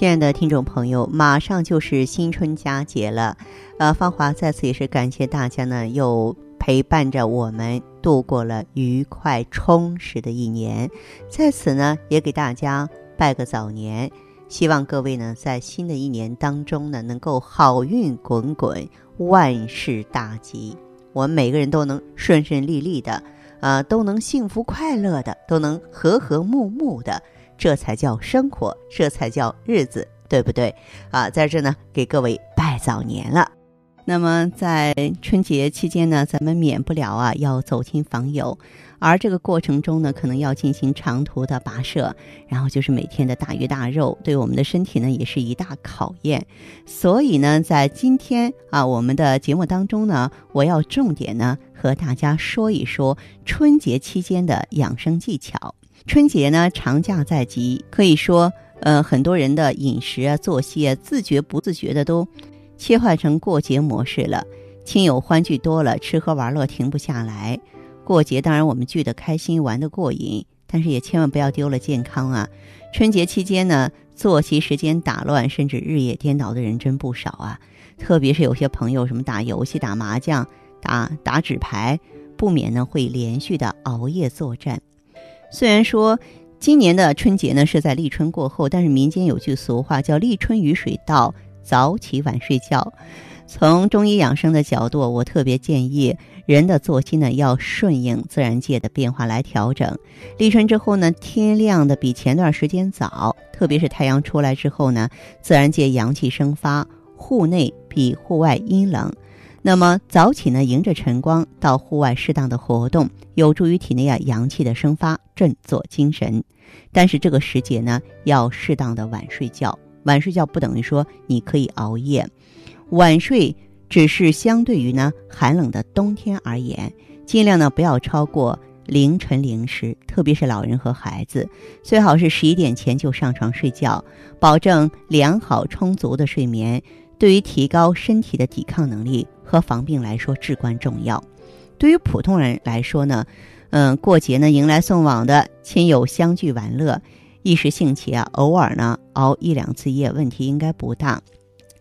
亲爱的听众朋友，马上就是新春佳节了，呃，芳华在此也是感谢大家呢，又陪伴着我们度过了愉快充实的一年，在此呢也给大家拜个早年，希望各位呢在新的一年当中呢能够好运滚滚，万事大吉，我们每个人都能顺顺利利的，呃，都能幸福快乐的，都能和和睦睦的。这才叫生活，这才叫日子，对不对？啊，在这呢，给各位拜早年了。那么在春节期间呢，咱们免不了啊要走亲访友，而这个过程中呢，可能要进行长途的跋涉，然后就是每天的大鱼大肉，对我们的身体呢也是一大考验。所以呢，在今天啊，我们的节目当中呢，我要重点呢和大家说一说春节期间的养生技巧。春节呢，长假在即，可以说，呃，很多人的饮食啊、作息啊，自觉不自觉的都切换成过节模式了。亲友欢聚多了，吃喝玩乐停不下来。过节当然我们聚得开心，玩得过瘾，但是也千万不要丢了健康啊。春节期间呢，作息时间打乱，甚至日夜颠倒的人真不少啊。特别是有些朋友什么打游戏、打麻将、打打纸牌，不免呢会连续的熬夜作战。虽然说今年的春节呢是在立春过后，但是民间有句俗话叫“立春雨水到，早起晚睡觉”。从中医养生的角度，我特别建议人的作息呢要顺应自然界的变化来调整。立春之后呢，天亮的比前段时间早，特别是太阳出来之后呢，自然界阳气生发，户内比户外阴冷。那么早起呢，迎着晨光到户外适当的活动，有助于体内啊阳气的生发，振作精神。但是这个时节呢，要适当的晚睡觉。晚睡觉不等于说你可以熬夜，晚睡只是相对于呢寒冷的冬天而言，尽量呢不要超过凌晨零时，特别是老人和孩子，最好是十一点前就上床睡觉，保证良好充足的睡眠，对于提高身体的抵抗能力。和防病来说至关重要。对于普通人来说呢，嗯，过节呢迎来送往的亲友相聚玩乐，一时兴起啊，偶尔呢熬一两次夜，问题应该不大。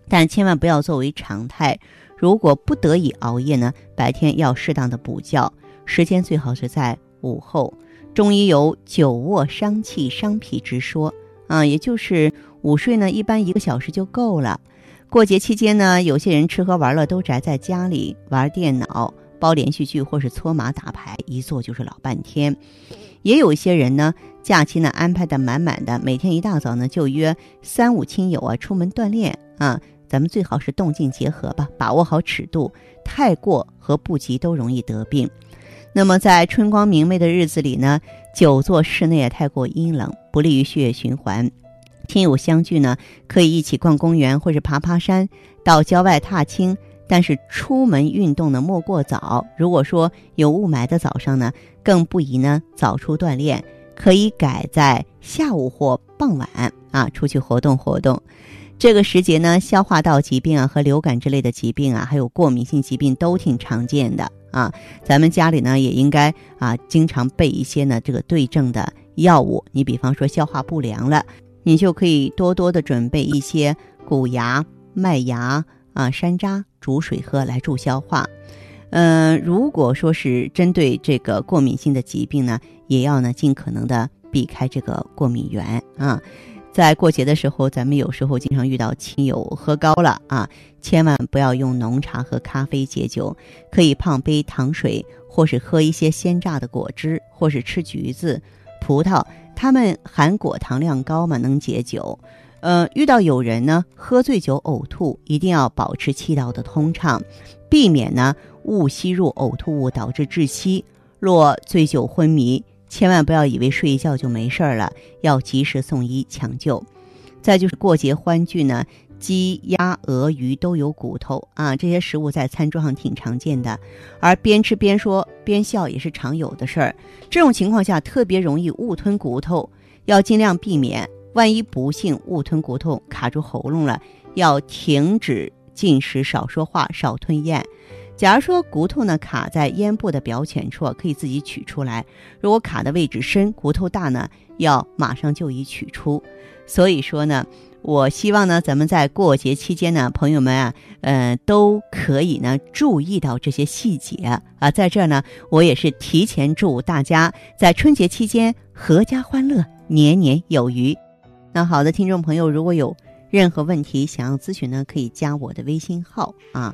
但千万不要作为常态。如果不得已熬夜呢，白天要适当的补觉，时间最好是在午后。中医有久卧伤气伤脾之说啊，也就是午睡呢，一般一个小时就够了。过节期间呢，有些人吃喝玩乐都宅在家里玩电脑、煲连续剧或是搓麻打牌，一坐就是老半天。也有一些人呢，假期呢安排的满满的，每天一大早呢就约三五亲友啊出门锻炼啊。咱们最好是动静结合吧，把握好尺度，太过和不及都容易得病。那么在春光明媚的日子里呢，久坐室内也太过阴冷，不利于血液循环。亲友相聚呢，可以一起逛公园，或是爬爬山，到郊外踏青。但是出门运动呢，莫过早。如果说有雾霾的早上呢，更不宜呢早出锻炼，可以改在下午或傍晚啊出去活动活动。这个时节呢，消化道疾病啊和流感之类的疾病啊，还有过敏性疾病都挺常见的啊。咱们家里呢也应该啊经常备一些呢这个对症的药物。你比方说消化不良了。你就可以多多的准备一些谷芽、麦芽啊、山楂煮水喝来助消化。嗯，如果说是针对这个过敏性的疾病呢，也要呢尽可能的避开这个过敏源啊。在过节的时候，咱们有时候经常遇到亲友喝高了啊，千万不要用浓茶和咖啡解酒，可以泡杯糖水，或是喝一些鲜榨的果汁，或是吃橘子、葡萄。它们含果糖量高嘛，能解酒。呃，遇到有人呢喝醉酒呕吐，一定要保持气道的通畅，避免呢误吸入呕吐物导致窒息。若醉酒昏迷，千万不要以为睡一觉就没事儿了，要及时送医抢救。再就是过节欢聚呢。鸡、鸭、鹅、鱼都有骨头啊，这些食物在餐桌上挺常见的，而边吃边说边笑也是常有的事儿。这种情况下特别容易误吞骨头，要尽量避免。万一不幸误吞骨头卡住喉咙了，要停止进食，少说话，少吞咽。假如说骨头呢卡在咽部的表浅处，可以自己取出来；如果卡的位置深，骨头大呢，要马上就医取出。所以说呢。我希望呢，咱们在过节期间呢，朋友们啊，呃，都可以呢注意到这些细节啊。在这儿呢，我也是提前祝大家在春节期间阖家欢乐，年年有余。那好的，听众朋友，如果有任何问题想要咨询呢，可以加我的微信号啊，